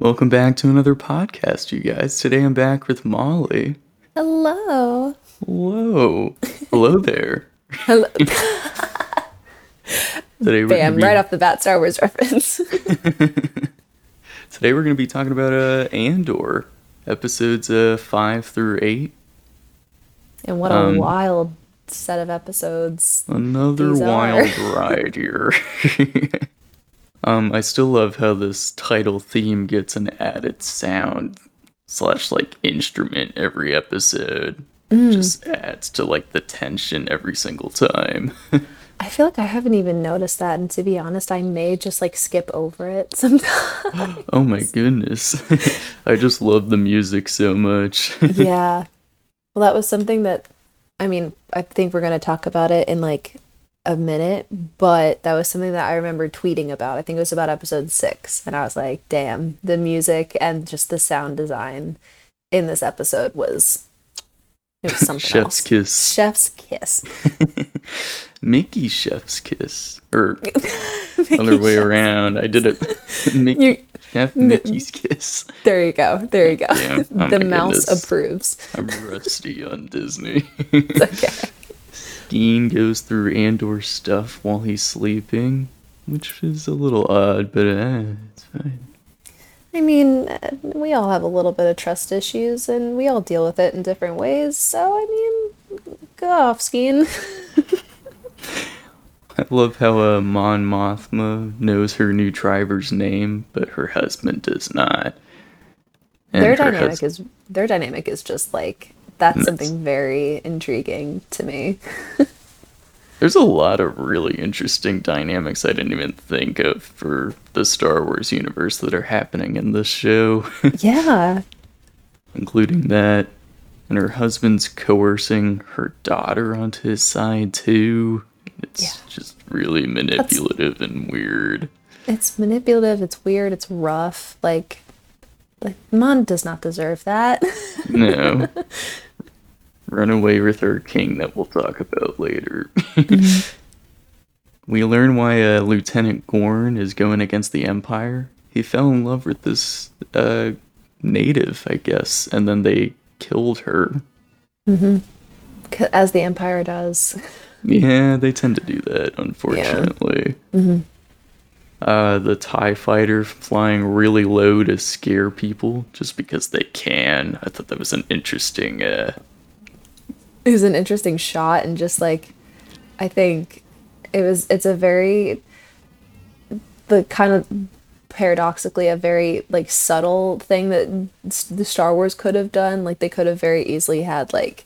Welcome back to another podcast, you guys. Today I'm back with Molly. Hello. Whoa. Hello there. Hello. Today we're Bam, be, right off the bat, Star Wars reference. Today we're going to be talking about uh, Andor, episodes uh, 5 through 8. and what a Um, wild set of episodes. Another wild ride here. Um, I still love how this title theme gets an added sound slash like instrument every episode. Mm. Just adds to like the tension every single time. I feel like I haven't even noticed that, and to be honest, I may just like skip over it sometimes. oh my goodness. I just love the music so much. yeah. Well, that was something that, I mean, I think we're going to talk about it in like a minute, but that was something that I remember tweeting about. I think it was about episode six, and I was like, damn, the music and just the sound design in this episode was. It was something Chef's else. kiss. Chef's kiss. Mickey Chef's kiss. Er, or other way around. I did it. Mickey You- Chef Mickey's kiss. There you go. There you go. Oh the mouse goodness. approves. I'm rusty on Disney. Okay. Dean goes through Andor's stuff while he's sleeping, which is a little odd, but uh, it's fine. I mean, uh, we all have a little bit of trust issues, and we all deal with it in different ways. So, I mean, go off, Skeen. I love how uh, Mon Mothma knows her new driver's name, but her husband does not. And their dynamic hus- is their dynamic is just like that's something very intriguing to me. There's a lot of really interesting dynamics I didn't even think of for the Star Wars universe that are happening in this show, yeah. including that. And her husband's coercing her daughter onto his side too. It's Yeah. just really manipulative and weird. It's manipulative, it's weird, it's rough. Like like Mon does not deserve that. No. Run away with her king that we'll talk about later. we learn why uh, Lieutenant Gorn is going against the Empire. He fell in love with this uh, native, I guess, and then they killed her. Mm-hmm. As the Empire does. Yeah, they tend to do that, unfortunately. Uh, the TIE fighter flying really low to scare people just because they can. I thought that was an interesting uh, it was an interesting shot and just like i think it was it's a very the kind of paradoxically a very like subtle thing that the star wars could have done like they could have very easily had like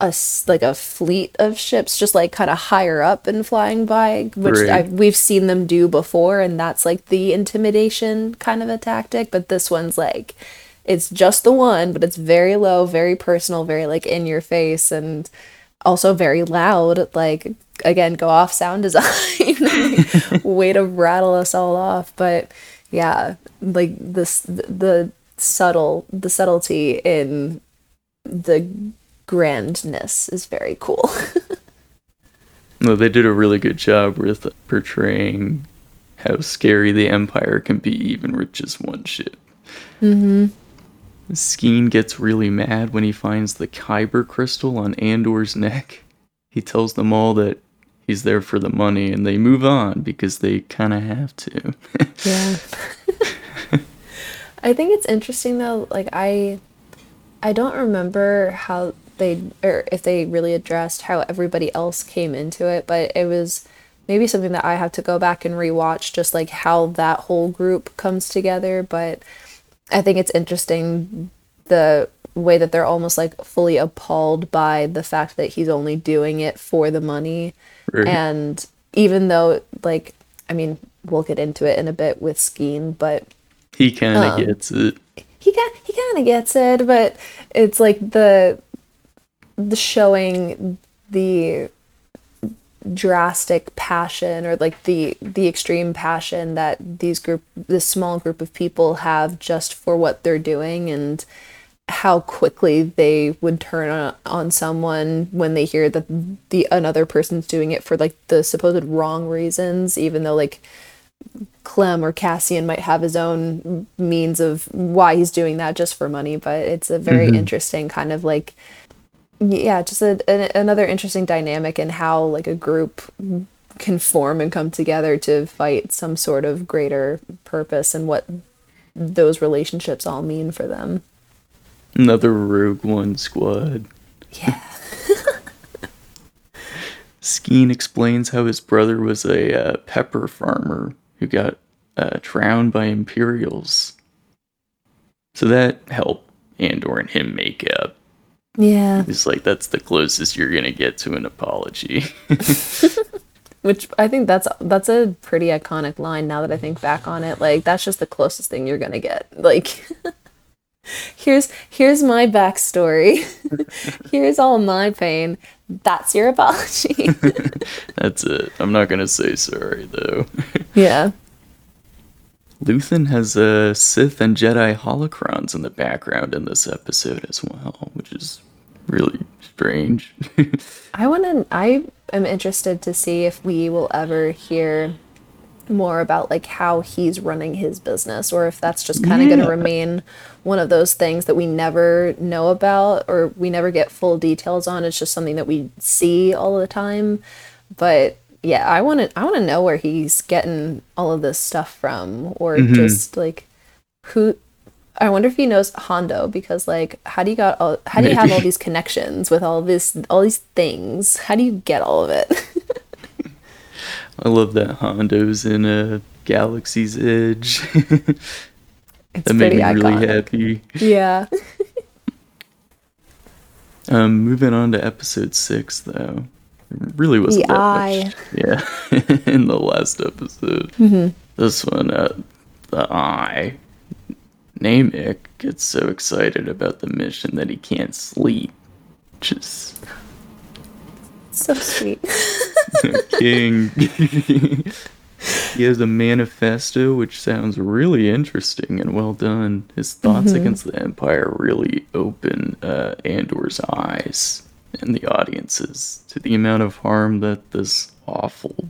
a like a fleet of ships just like kind of higher up and flying by which Right. I, we've seen them do before and that's like the intimidation kind of a tactic but this one's like it's just the one but it's very low very personal very like in your face and also very loud like again go off sound design Like, way to rattle us all off but yeah like this the subtle the subtlety in the grandness is very cool No, they did a really good job with portraying how scary the Empire can be, even with just one ship. Mm-hmm. Skeen gets really mad when he finds the Kyber crystal on Andor's neck. He tells them all that he's there for the money, and they move on because they kind of have to. Yeah. I think it's interesting though, like I I don't remember how they or if they really addressed how everybody else came into it, but it was maybe something that I have to go back and rewatch just like how that whole group comes together, but I think it's interesting the way that they're almost like fully appalled by the fact that he's only doing it for the money. Right. And even though like I mean, we'll get into it in a bit with Skeen, but he kind of Um, gets it. he kind he kind of gets it, but it's like the the showing the drastic passion or like the the extreme passion that these group this small group of people have just for what they're doing and how quickly they would turn on, on someone when they hear that the another person's doing it for like the supposed wrong reasons even though like Clem or Cassian might have his own means of why he's doing that just for money, but it's a very mm-hmm. interesting kind of like yeah, just a, another interesting dynamic in how like a group can form and come together to fight some sort of greater purpose and what those relationships all mean for them. Another Rogue One squad. Yeah. Skeen explains how his brother was a uh, pepper farmer who got uh, drowned by Imperials. So that helped Andor and him make up. Yeah. He's like, that's the closest you're gonna get to an apology. Which I think that's that's a pretty iconic line now that I think back on it. Like that's just the closest thing you're gonna get. Like here's here's my backstory. here's all my pain. That's your apology. that's it. I'm not gonna say sorry though. yeah. Luthen has a uh, Sith and Jedi holocrons in the background in this episode as well, which is really strange. I want to. I am interested to see if we will ever hear more about like how he's running his business, or if that's just kind of yeah. going to remain one of those things that we never know about or we never get full details on. It's just something that we see all the time, but yeah, I want to I want to know where he's getting all of this stuff from or mm-hmm. just like who I wonder if he knows Hondo because like how do you got all how do you have all these connections with all this all these things? How do you get all of it? I love that Hondo's in a Galaxy's Edge. that made me iconic. really happy. Yeah. um, moving on to episode six though really wasn't the eye. much. Yeah, in the last episode. Mm-hmm. This one, uh, the eye. Nemik gets so excited about the mission that he can't sleep. Just so sweet. King. he has a manifesto which sounds really interesting and well done. His thoughts mm-hmm. against the Empire really open uh, Andor's eyes and the audiences to the amount of harm that this awful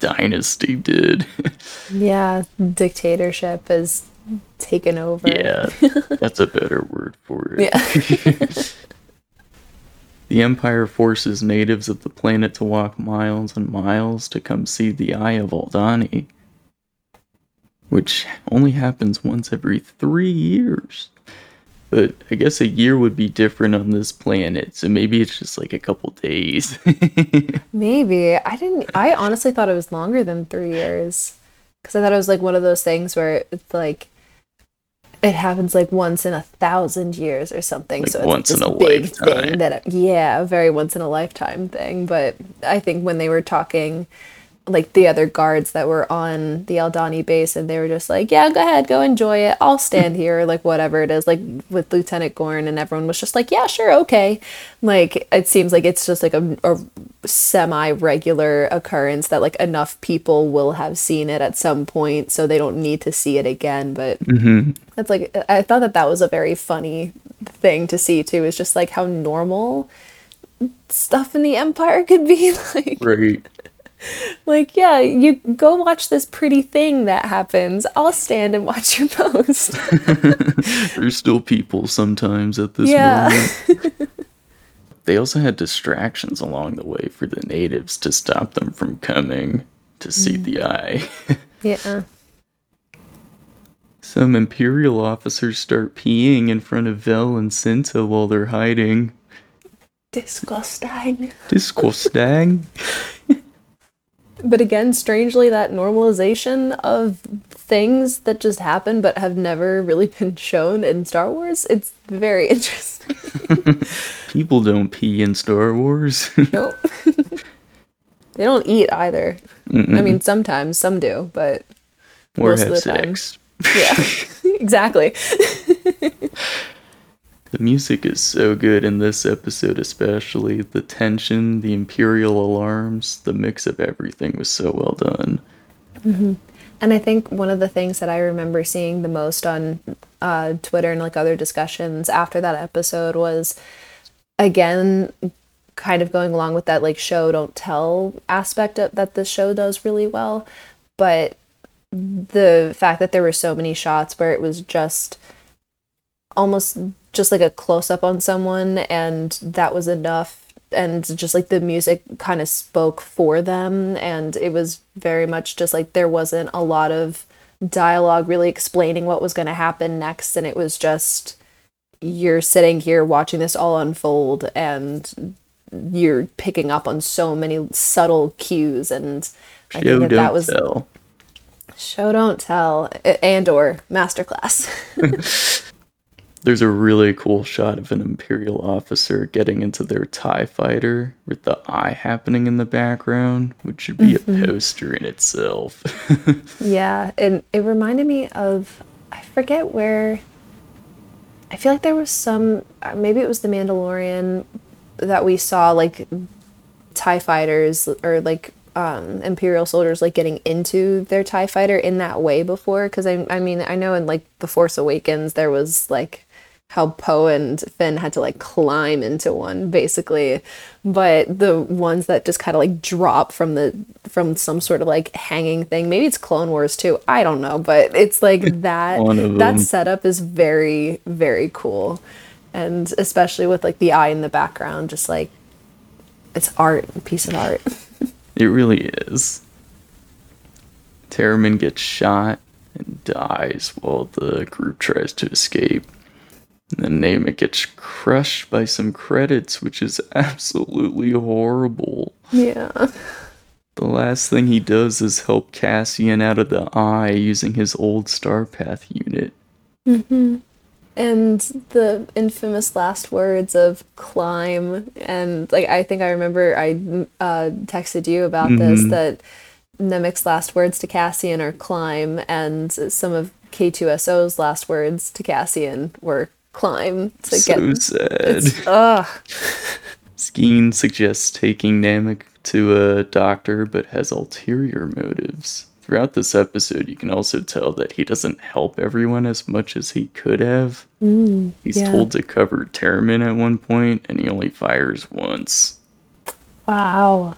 dynasty did. yeah, dictatorship has taken over. Yeah, that's a better word for it. Yeah. the Empire forces natives of the planet to walk miles and miles to come see the Eye of Aldhani, which only happens once every three years. But I guess a year would be different on this planet, so maybe it's just like a couple days. maybe. I didn't I honestly thought it was longer than 3 years cuz I thought it was like one of those things where it's like it happens like once in a thousand years or something. Like so it's once in a big lifetime. thing that yeah, a very once in a lifetime thing. But I think when they were talking like the other guards that were on the Aldhani base and they were just like, Yeah, go ahead, go enjoy it. I'll stand here, like whatever it is, like with Lieutenant Gorn and everyone was just like, Yeah, sure, okay. Like it seems like it's just like a, a semi regular occurrence that like enough people will have seen it at some point so they don't need to see it again. But mm-hmm. that's like I thought that that was a very funny thing to see too, is just like how normal stuff in the Empire could be like. Right like, yeah, you go watch this pretty thing that happens. I'll stand and watch your post. There's still people sometimes at this yeah. moment. they also had distractions along the way for the natives to stop them from coming to see mm. the eye. yeah. Some Imperial officers start peeing in front of Vel and Cinta while they're hiding. Disgusting. Disgusting. But again, strangely, that normalization of things that just happen but have never really been shown in Star Wars, it's very interesting. People don't pee in Star Wars. nope. they don't eat either. Mm-mm. I mean, sometimes some do, but or most have of the sex. Time, yeah, exactly. The music is so good in this episode, especially. The tension, the Imperial alarms, the mix of everything was so well done. Mm-hmm. And I think one of the things that I remember seeing the most on uh, Twitter and like other discussions after that episode was, again, kind of going along with that like show don't tell aspect of, that the show does really well but the fact that there were so many shots where it was just almost just like a close up on someone and that was enough. And just like the music kind of spoke for them and it was very much just like there wasn't a lot of dialogue really explaining what was going to happen next and it was just you're sitting here watching this all unfold and you're picking up on so many subtle cues and I think that, that was tell. show don't tell. Andor masterclass There's a really cool shot of an Imperial officer getting into their TIE fighter with the eye happening in the background, which should be mm-hmm. a poster in itself. yeah, and it reminded me of, I forget where, I feel like there was some, uh, maybe it was The Mandalorian that we saw like TIE fighters or like um, Imperial soldiers like getting into their TIE fighter in that way before. Because I, I mean, I know in like The Force Awakens, there was like how Poe and Finn had to like climb into one basically. But the ones that just kind of like drop from the from some sort of like hanging thing maybe it's Clone Wars too. I don't know but it's like that that setup is very very cool. And especially with like the eye in the background just like it's art a piece of art. It really is. Taramyn gets shot and dies while the group tries to escape and then Nemik gets crushed by some credits, which is absolutely horrible. Yeah. The last thing he does is help Cassian out of the eye using his old Starpath unit. Mm-hmm. And the infamous last words of climb. And, like, I think I remember I uh, texted you about mm-hmm. this that Nemik's last words to Cassian are climb, and some of K2SO's last words to Cassian were climb to so get. sad. Ugh. Skeen suggests taking Nemik to a doctor, but has ulterior motives. Throughout this episode, you can also tell that he doesn't help everyone as much as he could have. Mm, He's yeah. told to cover Taramyn at one point, and he only fires once. Wow.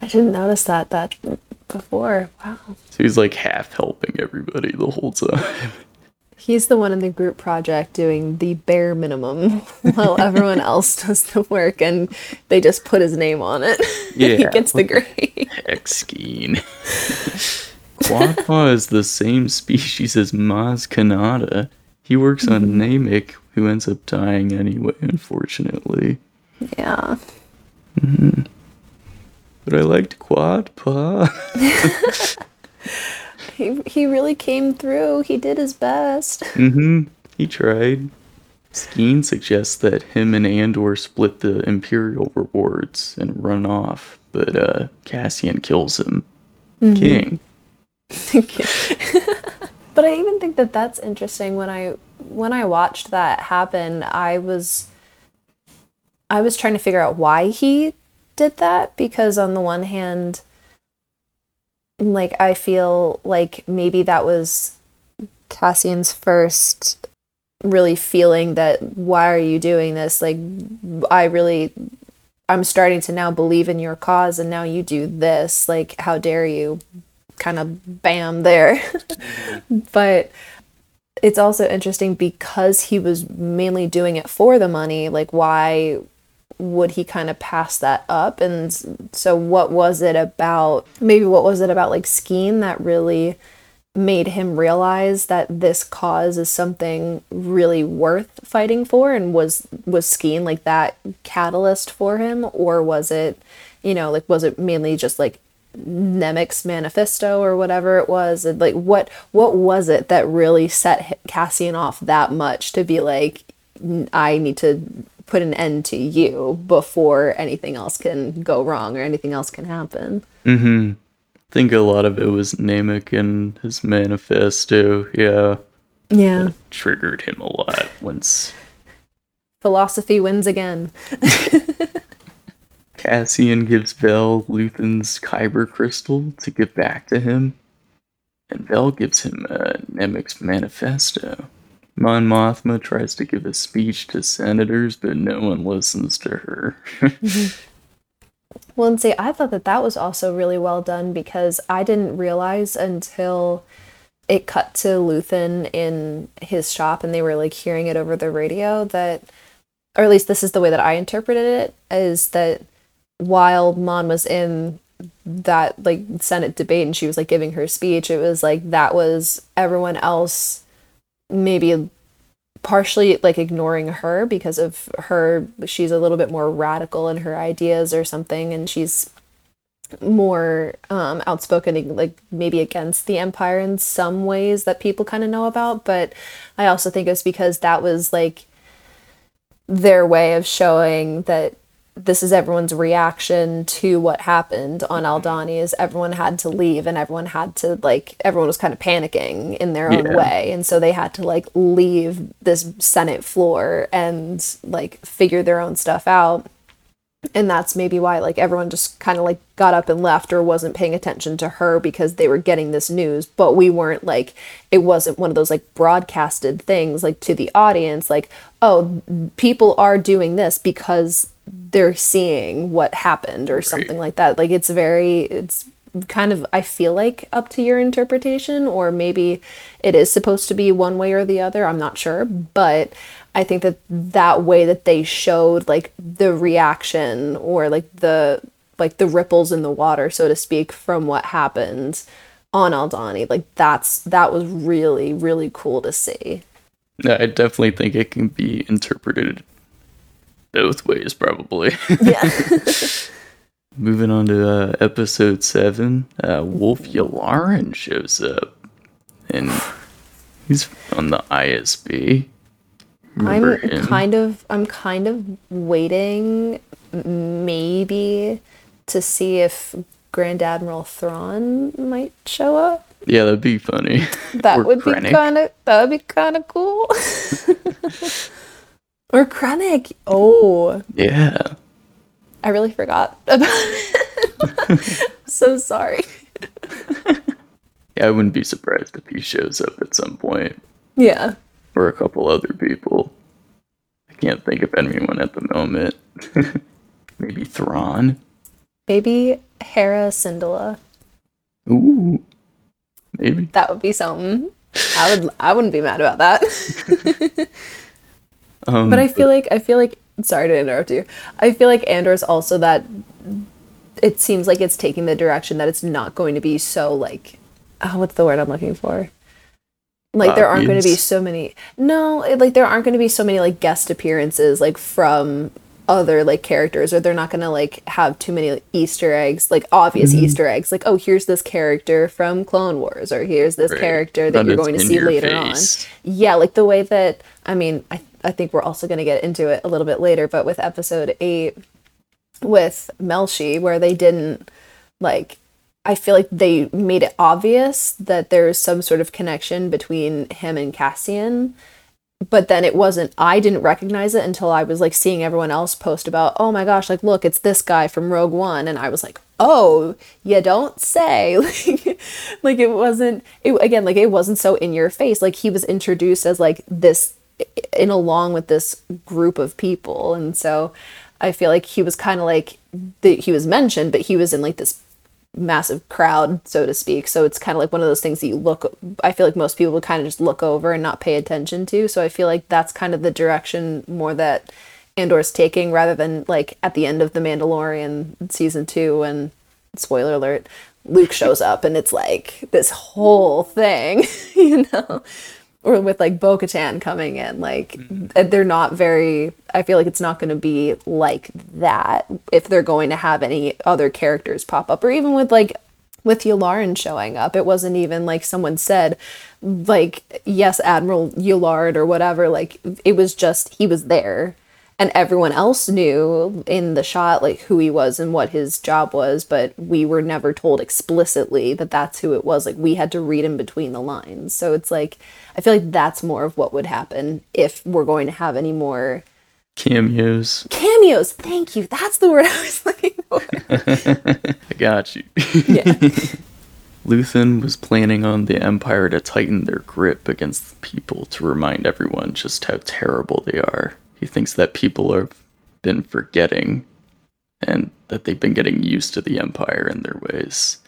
I didn't notice that that before. Wow. So he's like half helping everybody the whole time. He's the one in the group project doing the bare minimum while everyone else does the work and they just put his name on it. Yeah. he gets the grade. Heck Skeen. Quattlepaw is the same species as Maz Kanata. He works on mm-hmm. Nemik, who ends up dying anyway, unfortunately. Yeah. Mm-hmm. But I liked Quattlepaw he he really came through. He did his best. Mm-hmm. He tried. Skeen suggests that him and Andor split the Imperial rewards and run off, but uh, Cassian kills him. Mm-hmm. King. but I even think that that's interesting. When I when I watched that happen, I was I was trying to figure out why he did that because on the one hand like I feel like maybe that was Cassian's first really feeling that why are you doing this? Like I really I'm starting to now believe in your cause and now you do this. Like how dare you? Kind of bam there. but it's also interesting because he was mainly doing it for the money. Like why would he kind of pass that up? And so, what was it about? Maybe what was it about like Skeen that really made him realize that this cause is something really worth fighting for? And was was Skeen like that catalyst for him, or was it, you know, like was it mainly just like Nemik's manifesto or whatever it was? And like what what was it that really set Cassian off that much to be like, I need to put an end to you before anything else can go wrong or anything else can happen. Mm-hmm. I think a lot of it was Nemik and his manifesto. Yeah. Yeah. It triggered him a lot once. Philosophy wins again. Cassian gives Vel Luthen's Kyber crystal to give back to him, and Vel gives him uh, Nemik's manifesto. Mon Mothma tries to give a speech to senators, but no one listens to her. mm-hmm. Well, and see, I thought that that was also really well done because I didn't realize until it cut to Luthen in his shop and they were like hearing it over the radio that, or at least this is the way that I interpreted it, is that while Mon was in that like Senate debate and she was like giving her speech, it was like that was everyone else maybe partially like ignoring her because of her she's a little bit more radical in her ideas or something and she's more um, outspoken like maybe against the empire in some ways that people kind of know about but i also think it's because that was like their way of showing that this is everyone's reaction to what happened on mm-hmm. Aldhani is everyone had to leave and everyone had to like everyone was kind of panicking in their own yeah. way. And so they had to like leave this senate floor and like figure their own stuff out. And that's maybe why like everyone just kind of like got up and left or wasn't paying attention to her because they were getting this news. But we weren't like it wasn't one of those like broadcasted things like to the audience like oh people are doing this because they're seeing what happened or something like that. Like it's very it's kind of I feel like up to your interpretation or maybe it is supposed to be one way or the other I'm not sure. But I think that that way that they showed like the reaction or like the like the ripples in the water so to speak from what happened on Aldhani like that's that was really really cool to see. Yeah, I definitely think it can be interpreted both ways, probably. Yeah. Moving on to uh, episode seven, uh, Wullf Yularen shows up, and he's on the ISB. Remember I'm him? kind of, I'm kind of waiting, maybe, to see if Grand Admiral Thrawn might show up. Yeah, that'd be funny. That would Krennic. be kind of, that would be kind of cool. Or Krennic. Oh. Yeah. I really forgot about it. so sorry. yeah, I wouldn't be surprised if he shows up at some point. Yeah. Or a couple other people. I can't think of anyone at the moment. Maybe Thrawn. Maybe Hera Syndulla. Ooh. Maybe. That would be something. I would I wouldn't be mad about that. Um, but I feel like I feel like sorry to interrupt you. I feel like Andor's also that it seems like it's taking the direction that it's not going to be so like oh, what's the word I'm looking for? Like uh, there aren't going to be so many no, like there aren't going to be so many like guest appearances like from other like characters or they're not going to like have too many like, easter eggs like obvious mm-hmm. easter eggs like oh here's this character from clone wars or here's this right. character that, you're going to see later face. on yeah like the way that i mean i I think we're also going to get into it a little bit later, but with episode eight with Melshi, where they didn't like, I feel like they made it obvious that there's some sort of connection between him and Cassian, but then it wasn't, I didn't recognize it until I was like seeing everyone else post about, oh my gosh, like, look, it's this guy from Rogue One. And I was like, oh, you don't say. like, it wasn't, it, again, like it wasn't so in your face. Like he was introduced as like this in along with this group of people and so i feel like he was kind of like the, he was mentioned but he was in like this massive crowd so to speak. So it's kind of like one of those things that you look i feel like most people would kind of just look over and not pay attention to. So i feel like that's kind of the direction more that andor's taking rather than like at the end of the mandalorian season two and spoiler alert luke shows up and it's like this whole thing you know or with like Bo Katan coming in. Like mm-hmm. they're not very I feel like it's not gonna be like that if they're going to have any other characters pop up. Or even with like with Yularen showing up. It wasn't even like someone said like yes, Admiral Yulard or whatever. Like it was just he was there and everyone else knew in the shot like who he was and what his job was but we were never told explicitly that that's who it was. Like we had to read in between the lines. So it's like i feel like that's more of what would happen if we're going to have any more cameos. Cameos. Thank you. That's the word i was looking for. I got you. Yeah. Luthen was planning on the Empire to tighten their grip against the people to remind everyone just how terrible they are. He thinks that people have been forgetting and that they've been getting used to the Empire and their ways.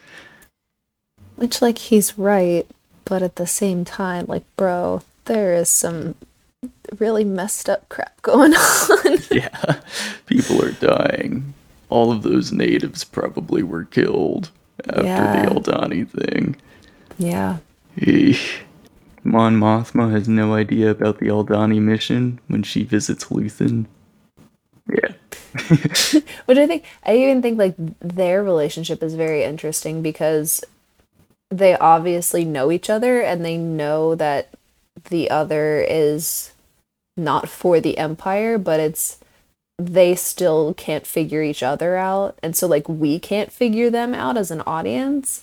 Which, like, he's right, but at the same time, like, bro, there is some really messed up crap going on. yeah, people are dying. All of those natives probably were killed after Yeah. the Aldhani thing. yeah. Eesh. Mon Mothma has no idea about the Aldhani mission when she visits Luthen. Yeah. Which I think, I even think, like, their relationship is very interesting because they obviously know each other and they know that the other is not for the Empire, but it's they still can't figure each other out. And so, like, we can't figure them out as an audience.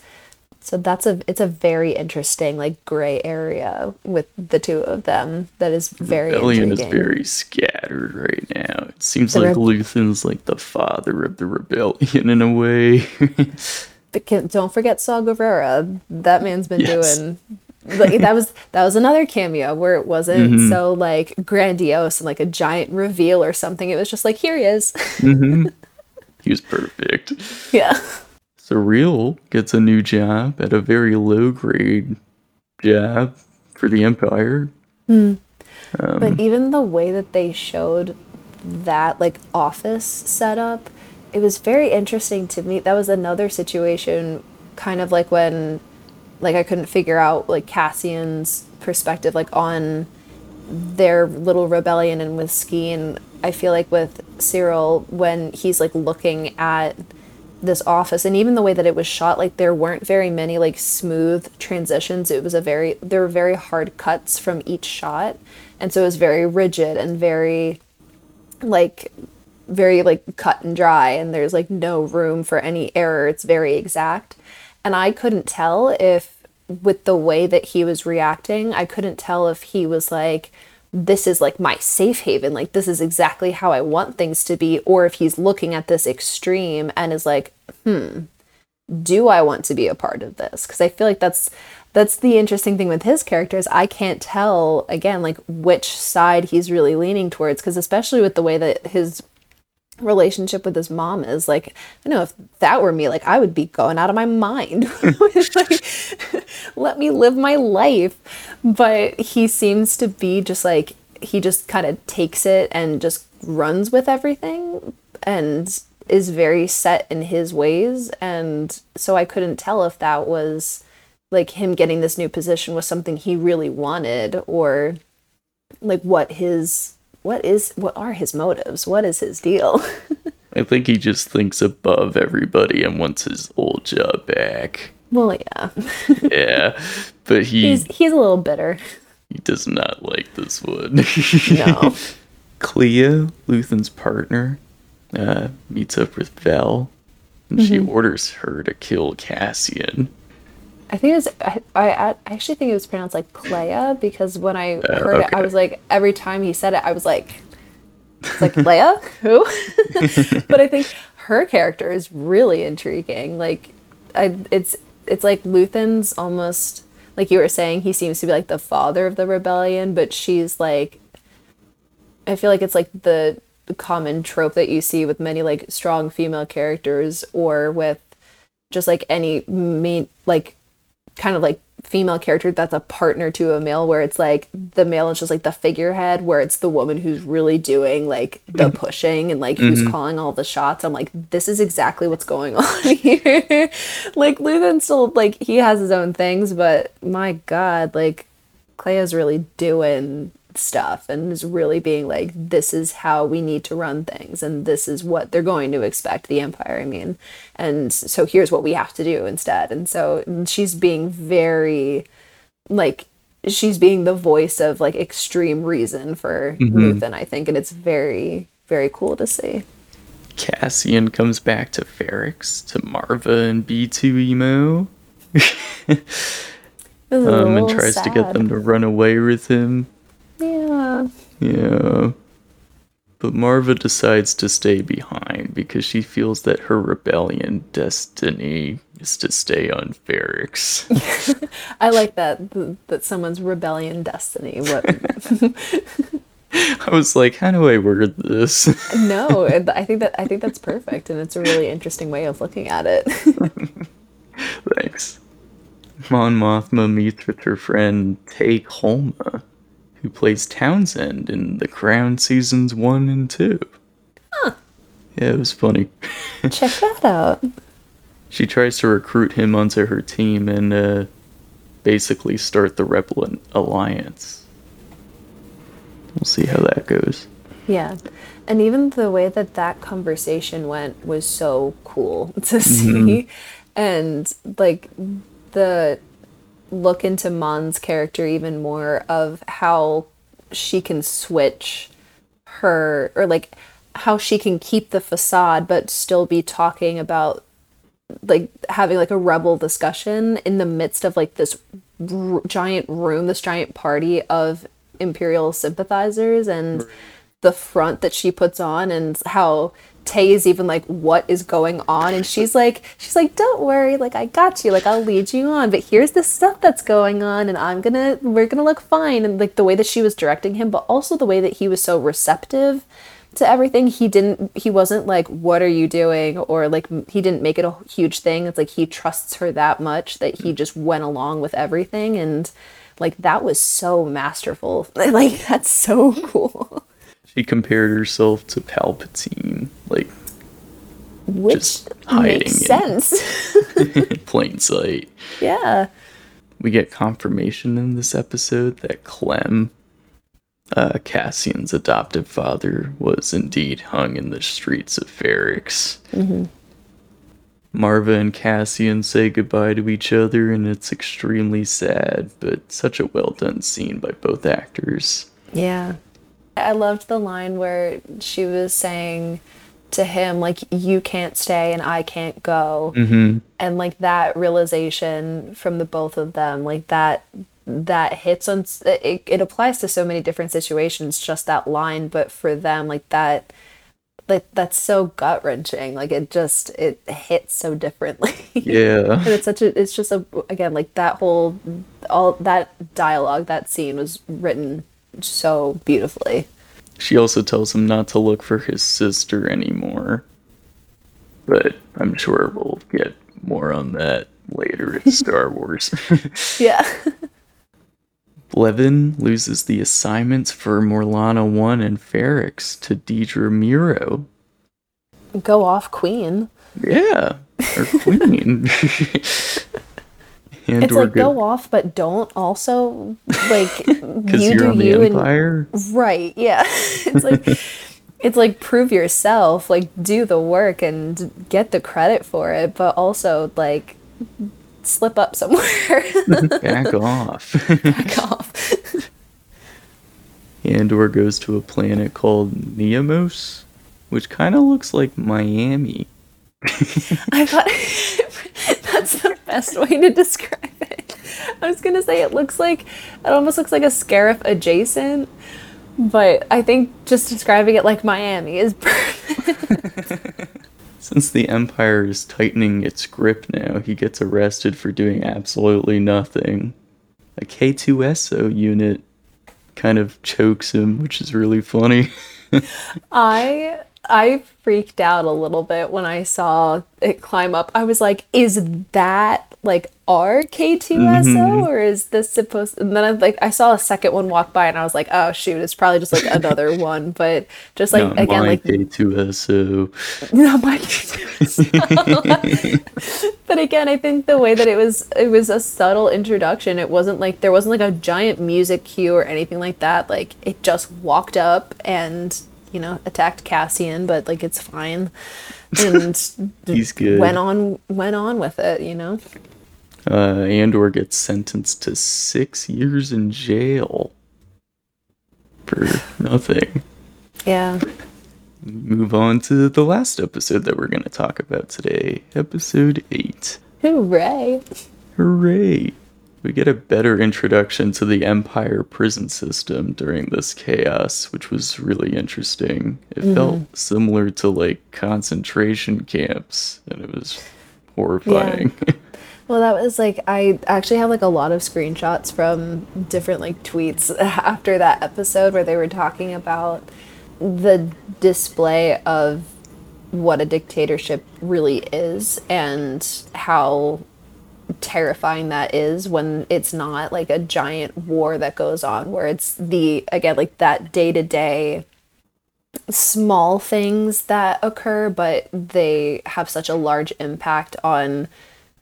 So that's a it's a very interesting like gray area with the two of them that is very Rebellion is very scattered right now. It seems The like reb- Luthen's like the father of the rebellion in a way. But can, don't forget Saw. That man's been Yes. doing like that was that was another cameo where it wasn't Mm-hmm. so like grandiose and like a giant reveal or something. It was just like here he is. mm-hmm. he was perfect. yeah. Syril gets a new job at a very low grade job for the Empire. Hmm. Um, but even the way that they showed that like office setup it was very interesting to me. That was another situation kind of like when like i couldn't figure out like cassian's perspective like on their little rebellion and with Skeen, I feel like with Syril when he's like looking at this office and even the way that it was shot like there weren't very many like smooth transitions. It was a very there were very hard cuts from each shot and so it was very rigid and very like very like cut and dry and there's like no room for any error. It's very exact. And i couldn't tell if with the way that he was reacting i couldn't tell if he was like this is like my safe haven like this is exactly how i want things to be or if he's looking at this extreme and is like hmm do i want to be a part of this? Because i feel like that's that's the interesting thing with his characters i can't tell again like which side he's really leaning towards because especially with the way that his relationship with his mom is like i know if that were me like i would be going out of my mind. Like let me live my life. But he seems to be just like he just kind of takes it and just runs with everything and is very set in his ways. And so i couldn't tell if that was like him getting this new position was something he really wanted or like what his what is what are his motives what is his deal I think he just thinks above everybody and wants his old job back. well yeah Yeah. But he he's he's a little bitter he does not like this one. no Kleya, Luthen's partner, uh, meets up with Vel, and she Mm-hmm. orders her to kill Cassian. I think it was I, I I actually think it was pronounced like Kleya because when I heard it I was like every time he said it I was like it's like Leia who? But I think her character is really intriguing. Like I it's it's like Luthen's almost like you were saying he seems to be like the father of the rebellion but she's like I feel like it's like the common trope that you see with many like strong female characters or with just like any main like kind of like female character that's a partner to a male where it's like the male is just like the figurehead where it's the woman who's really doing like the mm-hmm. pushing and like who's mm-hmm. calling all the shots. I'm like this is exactly what's going on here. Like luthen still like he has his own things but my god like Kleya's really doing stuff and is really being like, this is how we need to run things and this is what they're going to expect the Empire, I mean. And so here's what we have to do instead. And so she's being very like she's being the voice of like extreme reason for Luthen, I think, and it's very, very cool to see. Cassian comes back to Ferrix, to Marva and B2EMO, It was a um, and tries to get them to run away with him. Yeah. Yeah. But Marva decides to stay behind because she feels that her rebellion destiny is to stay on Ferrix. I like that that someone's rebellion destiny. What I was like, how do I word this? no, I think that I think that's perfect, and it's a really interesting way of looking at it. Thanks. Mon Mothma meets with her friend Tay Kolma, who plays Townsend in The Crown seasons one and two. Huh. Yeah, it was funny. Check that out. She tries to recruit him onto her team and uh, basically start the Rebel Alliance. We'll see how that goes. Yeah. And even the way that that conversation went was so cool to see. Mm-hmm. And like the look into Mon's character even more of how she can switch her or like how she can keep the facade but still be talking about like having like a rebel discussion in the midst of like this r- giant room this giant party of imperial sympathizers and the front that she puts on and how Tay is even like, what is going on? And she's like, she's like, don't worry, like I got you, like I'll lead you on. But here's the stuff that's going on, and I'm gonna, we're gonna look fine. And like the way that she was directing him, but also the way that he was so receptive to everything. He didn't, he wasn't like, what are you doing? Or like he didn't make it a huge thing. It's like he trusts her that much that he just went along with everything. And like that was so masterful. Like that's so cool. She compared herself to Palpatine, like which just hiding makes sense. plain sight. Yeah. We get confirmation in this episode that Clem, uh, Cassian's adoptive father, was indeed hung in the streets of Ferrix. Mm-hmm. Marva and Cassian say goodbye to each other, and it's extremely sad, but such a well done scene by both actors. Yeah. I loved the line where she was saying to him, like, you can't stay and I can't go. Mm-hmm. And like that realization from the both of them, like that that hits on it, it applies to so many different situations just that line but for them like that like that's so gut wrenching like it just it hits so differently yeah and it's such a it's just a again like that whole all that dialogue that scene was written so beautifully. She also tells him not to look for his sister anymore. But I'm sure we'll get more on that later in Star Wars. yeah. Blevin loses the assignments for Morlana 1 and Ferrix to Dedra Meero. Go off, Queen. Yeah, or Queen. And it's like go off, but don't also like you do you and right. Yeah, it's like it's like prove yourself, like do the work and get the credit for it, but also like slip up somewhere. Back off. Back off. Andor goes to a planet called Niamos, which kind of looks like Miami. I thought best way to describe it. I was gonna say it looks like it almost looks like a Scarif adjacent, but I think just describing it like Miami is perfect. Since the Empire is tightening its grip now, he gets arrested for doing absolutely nothing. A K2SO unit kind of chokes him, which is really funny. I I freaked out a little bit when I saw it climb up. I was like, is that like our K2SO mm-hmm. or is this supposed and then I like I saw a second one walk by and I was like, oh shoot, it's probably just like another one. But just like not again like K2SO. Not my K2SO. but again, I think the way that it was it was a subtle introduction. It wasn't like there wasn't like a giant music cue or anything like that. Like it just walked up and you know, attacked Cassian, but like it's fine. And he's good. Went on went on with it, you know. Uh Andor gets sentenced to six years in jail for nothing. Yeah. Move on to the last episode that we're going to talk about today, episode 8. Hooray! Hooray! We get a better introduction to the Empire prison system during this chaos, which was really interesting. It mm-hmm. felt similar to like concentration camps, and it was horrifying. Yeah. Well, that was like I actually have like a lot of screenshots from different like tweets after that episode where they were talking about the display of what a dictatorship really is and how terrifying that is when it's not like a giant war that goes on where it's the again like that day to day small things that occur but they have such a large impact on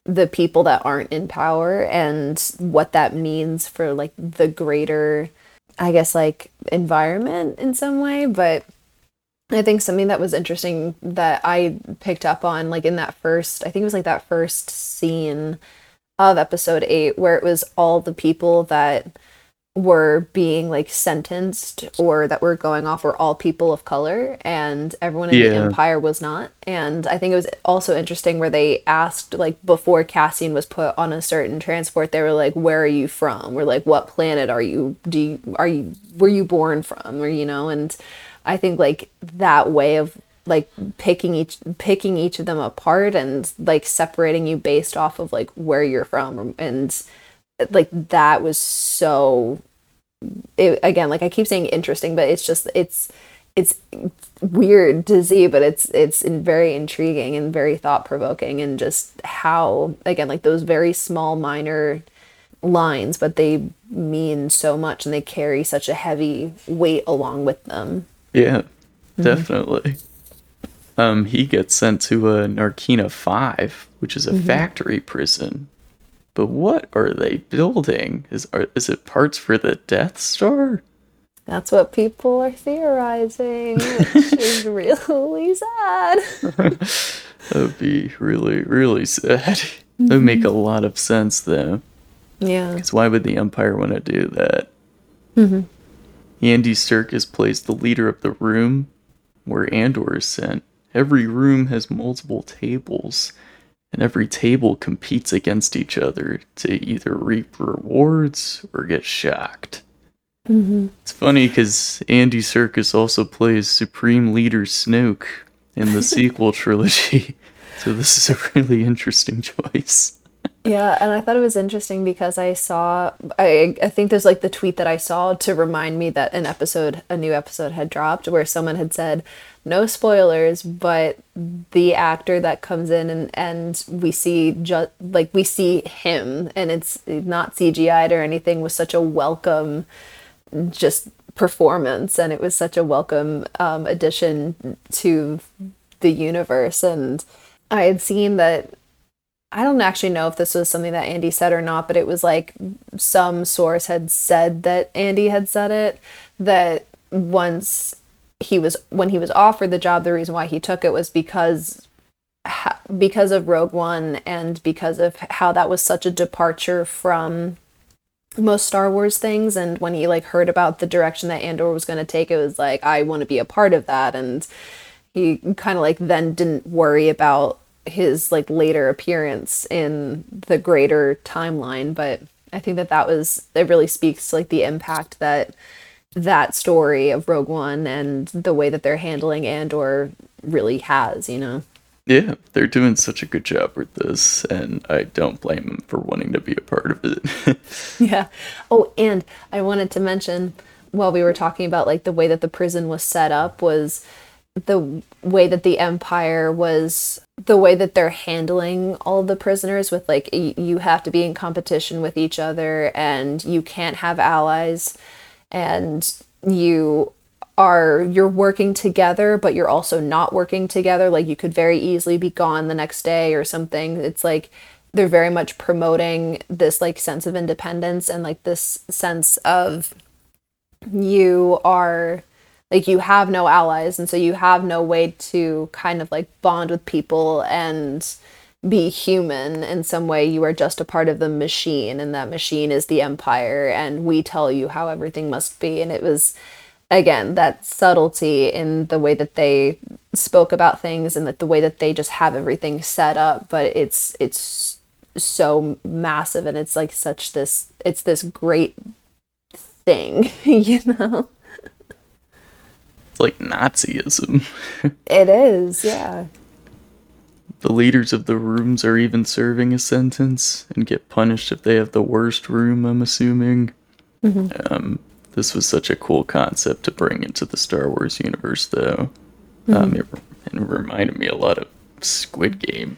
the people that aren't in power and what that means for like the greater i guess like environment in some way but i think something that was interesting that i picked up on like in that first i think it was like that first scene of episode 8 where it was all the people that were being like sentenced or that were going off were all people of color and everyone in the empire was not. And i think it was also interesting where they asked like before cassian was put on a certain transport they were like where are you from? Or like what planet are you do you are you were you born from? Or you know and i think like that way of like picking each picking each of them apart and like separating you based off of like where you're from and like that was so it, again like i keep saying interesting but it's just it's it's weird to see but it's it's very intriguing and very thought provoking and just how again like those very small minor lines but they mean so much and they carry such a heavy weight along with them Yeah, mm-hmm. definitely. Um, he gets sent to a Narkina 5, which is a mm-hmm. factory prison. But what are they building? Is are, is it parts for the Death Star? that's what people are theorizing which is really sad That would be really, really sad. That would make mm-hmm. a lot of sense, though. yeah Because why would the Empire want to do that? Andy Serkis plays the leader of the room where Andor is sent. Every room has multiple tables, and every table competes against each other to either reap rewards or get shocked. Mm-hmm. It's funny because Andy Serkis also plays Supreme Leader Snoke in the sequel trilogy, so this is a really interesting choice. Yeah, and I thought it was interesting because I saw I I think there's like the tweet that I saw to remind me that an episode a new episode had dropped where someone had said no spoilers, but the actor that comes in and and we see just like we see him and it's not CGI'd or anything was such a welcome just performance and it was such a welcome um, addition to the universe. And I had seen that I don't actually know if this was something that Andy said or not, but it was like some source had said that Andy had said it that once he was when he was offered the job the reason why he took it was because because of Rogue One and because of how that was such a departure from most Star Wars things. And when he like heard about the direction that Andor was going to take it was like I want to be a part of that. And he kind of like then didn't worry about his like later appearance in the greater timeline but i think that that was it really speaks to like the impact that that story of rogue one and the way that they're handling andor really has you know Yeah, they're doing such a good job with this, and I don't blame them for wanting to be a part of it. Yeah. Oh, and I wanted to mention while we were talking about like the way that the prison was set up was the way that the empire was the way that they're handling all the prisoners with like y- you have to be in competition with each other and you can't have allies. And you are you're working together but you're also not working together. Like you could very easily be gone the next day or something. It's like they're very much promoting this like sense of independence and like this sense of you are like you have no allies and so you have no way to kind of like bond with people and be human in some way. You are just a part of the machine and that machine is the empire and we tell you how everything must be. And it was again that subtlety in the way that they spoke about things and that the way that they just have everything set up. But it's it's so massive and it's like such this it's this great thing you know like Nazism. it is yeah The leaders of the rooms are even serving a sentence and get punished if they have the worst room, I'm assuming. Um, this was such a cool concept to bring into the Star Wars universe, though. Um, it, it reminded me a lot of Squid Game,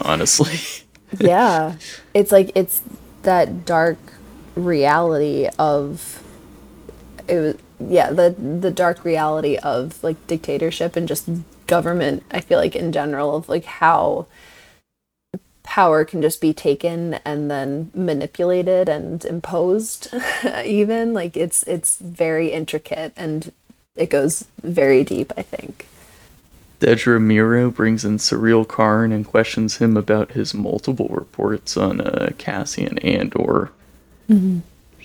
honestly. yeah it's like it's that dark reality of it was yeah the the dark reality of like dictatorship and just government i feel like in general of like how power can just be taken and then manipulated and imposed even like it's it's very intricate and it goes very deep i think Dedra Meero brings in Syril Karn and questions him about his multiple reports on uh, Cassian Andor.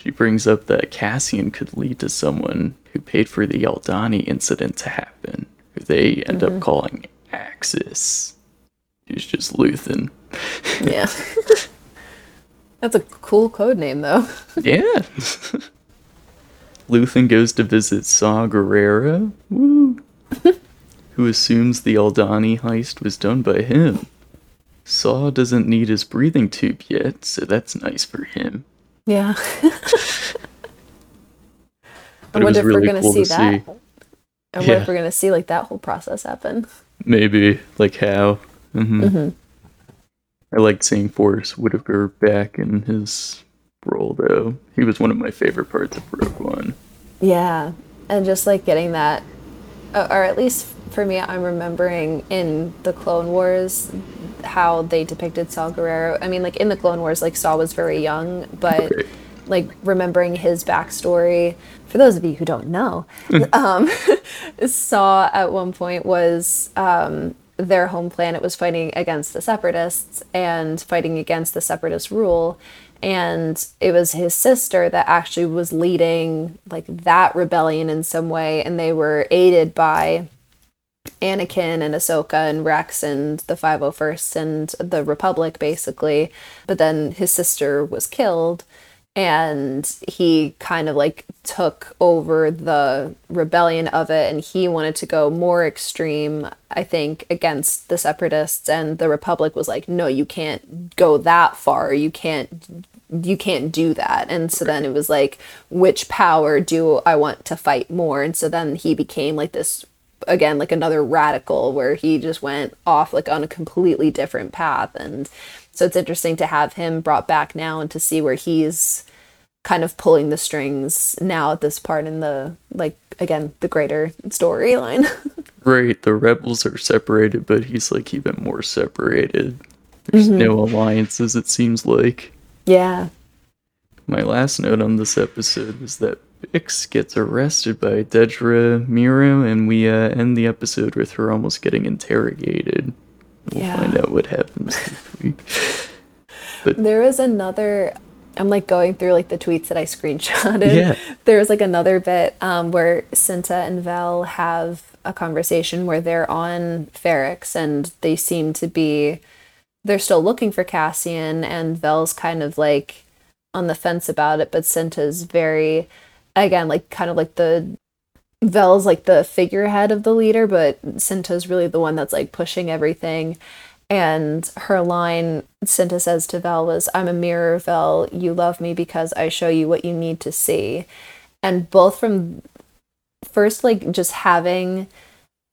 She brings up that Cassian could lead to someone who paid for the Aldhani incident to happen, who they end up mm-hmm. calling Axis. Who's just Luthen. yeah that's a cool code name though Yeah. Luthen goes to visit Saw Gerrera, woo, who assumes the Aldhani heist was done by him. Saw doesn't need his breathing tube yet, so that's nice for him. Yeah But I wonder if really we're gonna cool see to that. see. I wonder Yeah. if we're gonna see like that whole process happen. Maybe, like how. hmm Mm-hmm. I liked seeing Forest Whitaker back in his role, though. He was one of my favorite parts of Rogue One. Yeah, and just like getting that, or at least for me, I'm remembering in the Clone Wars how they depicted Saw Gerrera. I mean, like in the Clone Wars, like Saw was very young, but Right. like remembering his backstory. For those of you who don't know, um, Saw at one point was um, their home planet was fighting against the Separatists and fighting against the Separatist rule. And it was his sister that actually was leading like that rebellion in some way, and they were aided by Anakin and Ahsoka and Rex and the 501st and the Republic, basically. But then his sister was killed, and he kind of like took over the rebellion of it, and he wanted to go more extreme, I think, against the Separatists. And the Republic was like, no, you can't go that far. You can't you can't do that. And so then it was like, which power do I want to fight more? And so then he became like this again like another radical where he just went off like on a completely different path and so it's interesting to have him brought back now and to see where he's kind of pulling the strings now at this part in the like again the greater storyline Right, the rebels are separated, but he's like even more separated. There's mm-hmm. no alliances, it seems like. Yeah My last note on this episode is that Bix gets arrested by Dedra Meero, and we uh, end the episode with her almost getting interrogated. We'll Yeah. find out what happens week. There was another. I'm like going through like the tweets that I screenshotted. Yeah. There was like another bit um, where Cinta and Vel have a conversation where they're on Ferrix and they seem to be. They're still looking for Cassian, and Vel's kind of like on the fence about it, but Cinta's very, again, like kind of like the Vel's like the figurehead of the leader, but Cinta's really the one that's like pushing everything. And her line, Cinta says to Vel, was, I'm a mirror, Vel. You love me because I show you what you need to see. And both from first, like, just having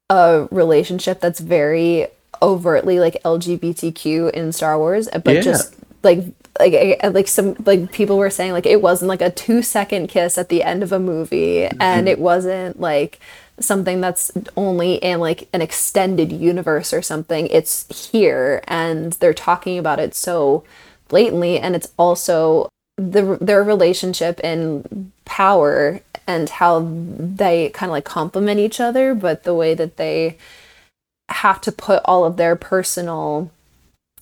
a relationship that's very overtly like LGBTQ in Star Wars, but Yeah. just like like like some like people were saying like it wasn't like a two second kiss at the end of a movie and mm-hmm. it wasn't like something that's only in like an extended universe or something it's here and they're talking about it so blatantly and it's also the their relationship and power and how they kind of like complement each other but the way that they have to put all of their personal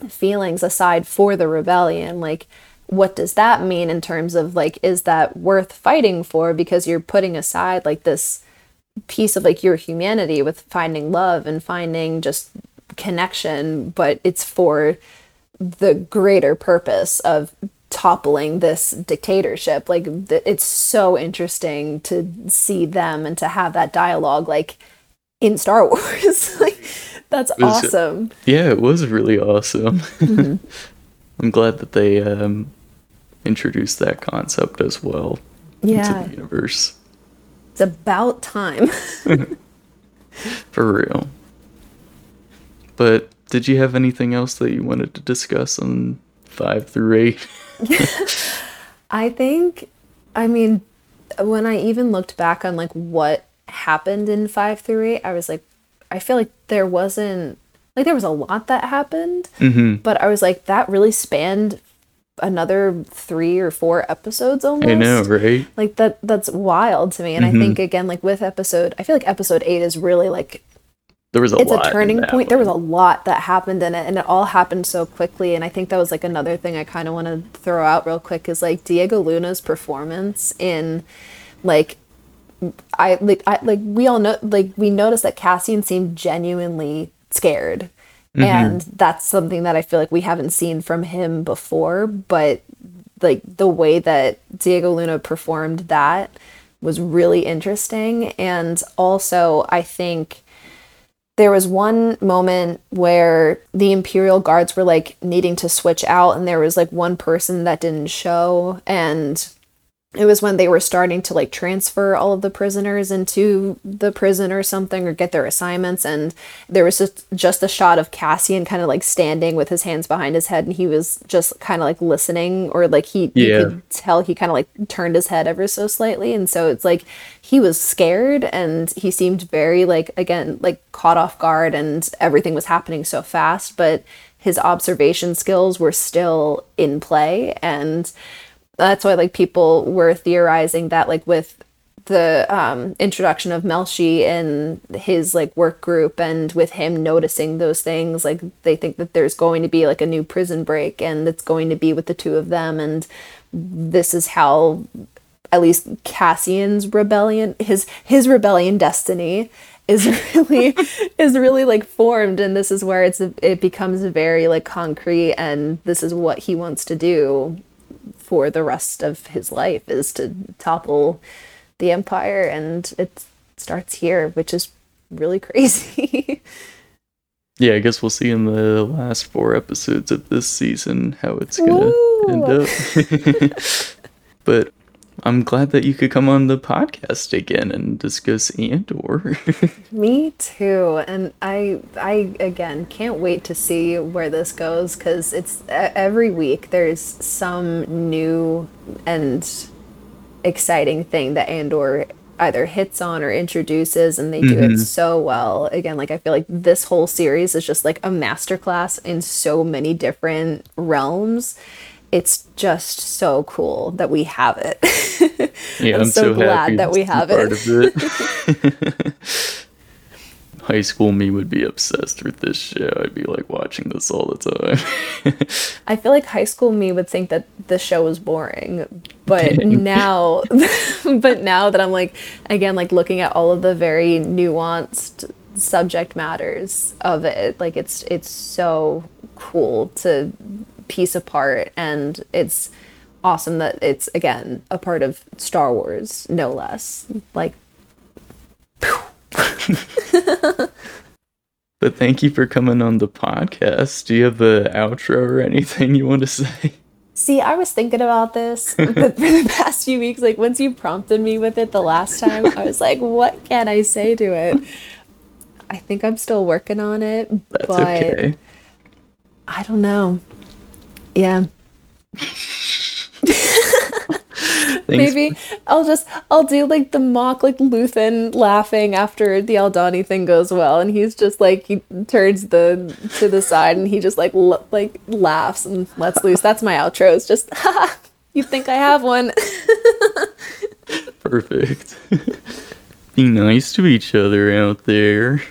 feelings aside for the rebellion like what does that mean in terms of like is that worth fighting for? Because you're putting aside like this piece of like your humanity with finding love and finding just connection but it's for the greater purpose of toppling this dictatorship. Like th- it's so interesting to see them and to have that dialogue like in Star Wars. like That's was- awesome. Yeah, it was really awesome. Mm-hmm. I'm glad that they um, introduced that concept as well Yeah. into the universe. It's about time. For real. But did you have anything else that you wanted to discuss on five through eight? I think, I mean, when I even looked back on like what happened in five through eight, I was like, I feel like there wasn't like there was a lot that happened, Mm-hmm. but I was like, that really spanned another three or four episodes almost. I know, right? Like that that's wild to me. And I think again, like with episode I feel like episode eight is really like There was a it's a turning point. There was a lot that happened in it, and it all happened so quickly. And I think that was like another thing I kind of want to throw out real quick is like Diego Luna's performance in, like, I like I like we all know like we noticed that Cassian seemed genuinely scared, mm-hmm. and that's something that I feel like we haven't seen from him before. But like the way that Diego Luna performed that was really interesting, and also I think there was one moment where the imperial guards were like needing to switch out and there was like one person that didn't show. And it was when they were starting to like transfer all of the prisoners into the prison or something or get their assignments and there was just just a shot of Cassian kind of like standing with his hands behind his head and he was just kind of like listening or like he you Yeah. could tell he kind of like turned his head ever so slightly and so it's like he was scared and he seemed very like again like caught off guard and everything was happening so fast but his observation skills were still in play and that's why like people were theorizing that like with the um, introduction of Melshi and his like work group and with him noticing those things like they think that there's going to be like a new prison break and it's going to be with the two of them. And this is how at least Cassian's rebellion his his rebellion destiny is really is really like formed. And this is where it's it becomes very like concrete and this is what he wants to do for the rest of his life is to topple the empire and it starts here which is really crazy Yeah, I guess we'll see in the last four episodes of this season how it's gonna Woo! end up. but I'm glad that you could come on the podcast again and discuss Andor. me too. And i i again can't wait to see where this goes because it's every week there's some new and exciting thing that andor either hits on or introduces and they do it mm-hmm. so well. Again like i feel like this whole series is just like a masterclass in so many different realms it's just so cool that we have it yeah, I'm I'm, so so, glad happy that we have it. it. High school me would be obsessed with this show. I'd be like watching this all the time. I feel like high school me would think that the show was boring, but now, but now that I'm like, again, like looking at all of the very nuanced subject matters of it, like it's it's so cool to piece apart, and it's awesome that it's again a part of Star Wars, no less. Like, but thank you for coming on the podcast. Do you have the outro or anything you want to say? See, I was thinking about this but for the past few weeks. Like, once you prompted me with it the last time, I was like, what can I say to it? I think I'm still working on it, That's but okay. I don't know. Yeah. Maybe I'll just I'll do like the mock like Luthen laughing after the Aldhani thing goes well, and he's just like he turns the to the side and he just like l- like laughs and lets loose. That's my outro. It's just you think I have one. Perfect. Be nice to each other out there.